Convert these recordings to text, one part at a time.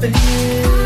nothing.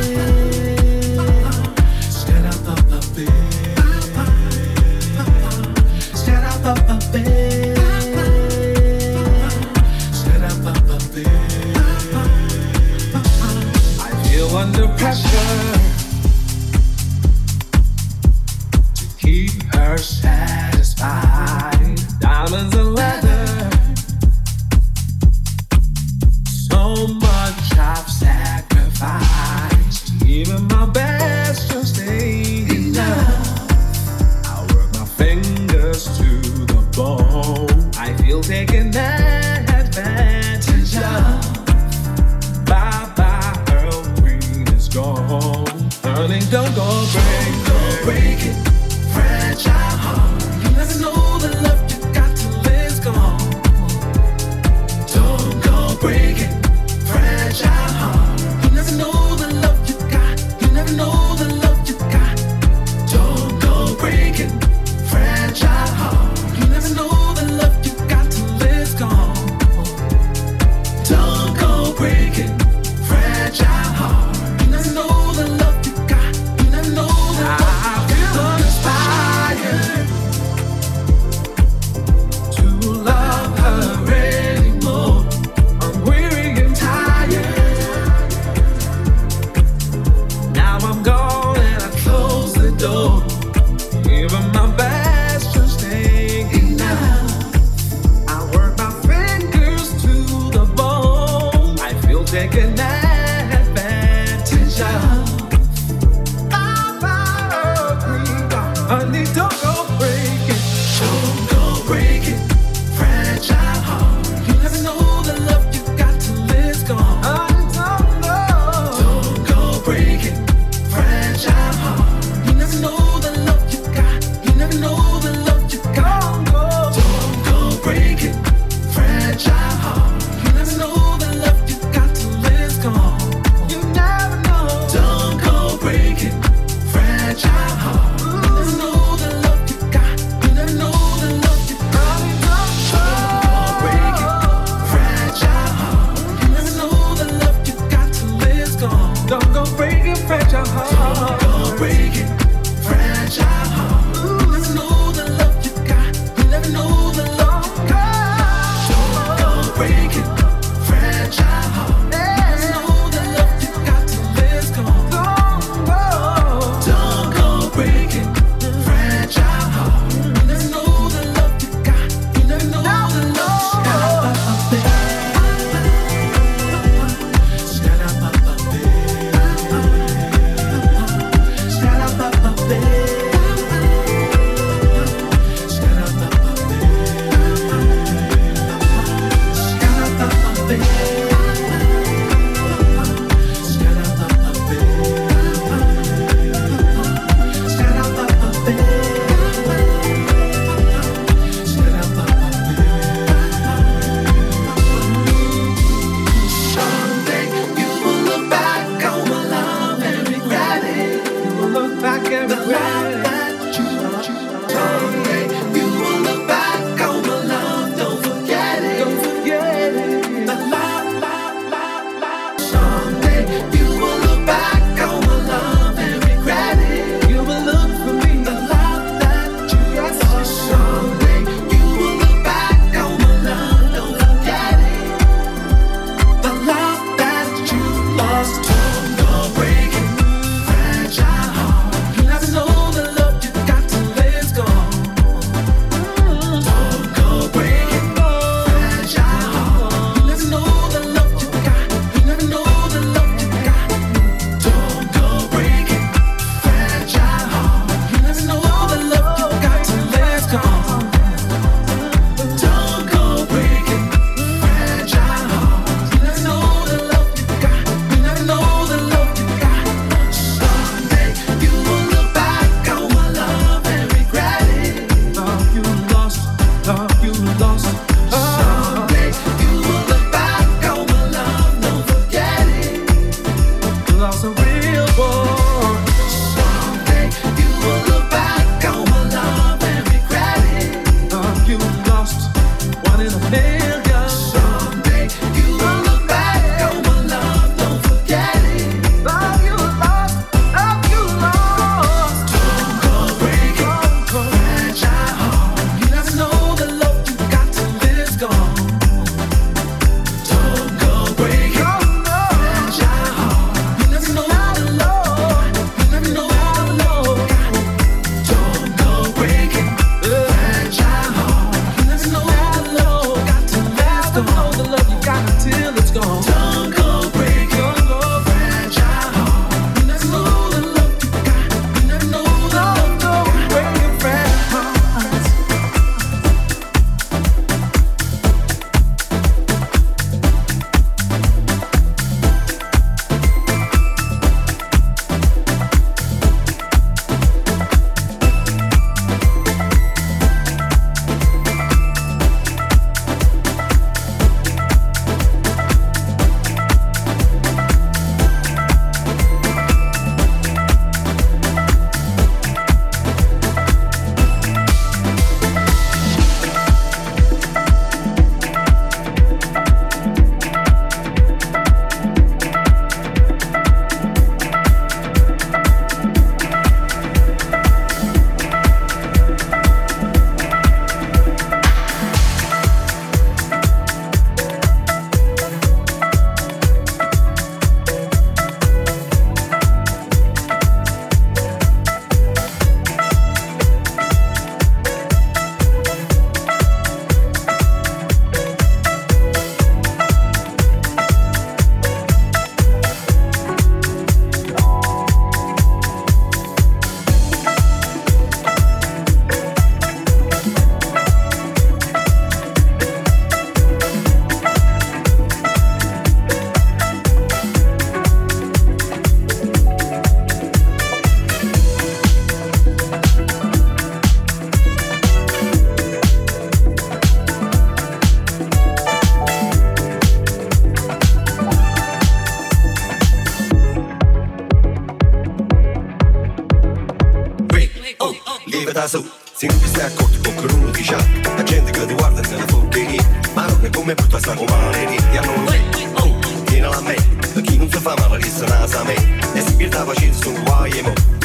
Se non ti stai accorto con che uno ti La gente che ti guarda se ne fotteria Ma non è come brutta sta comare E allora oh, tienila a me. Chi non si fa male resta nasa a me. E si pierde la pazienza sono guai e mo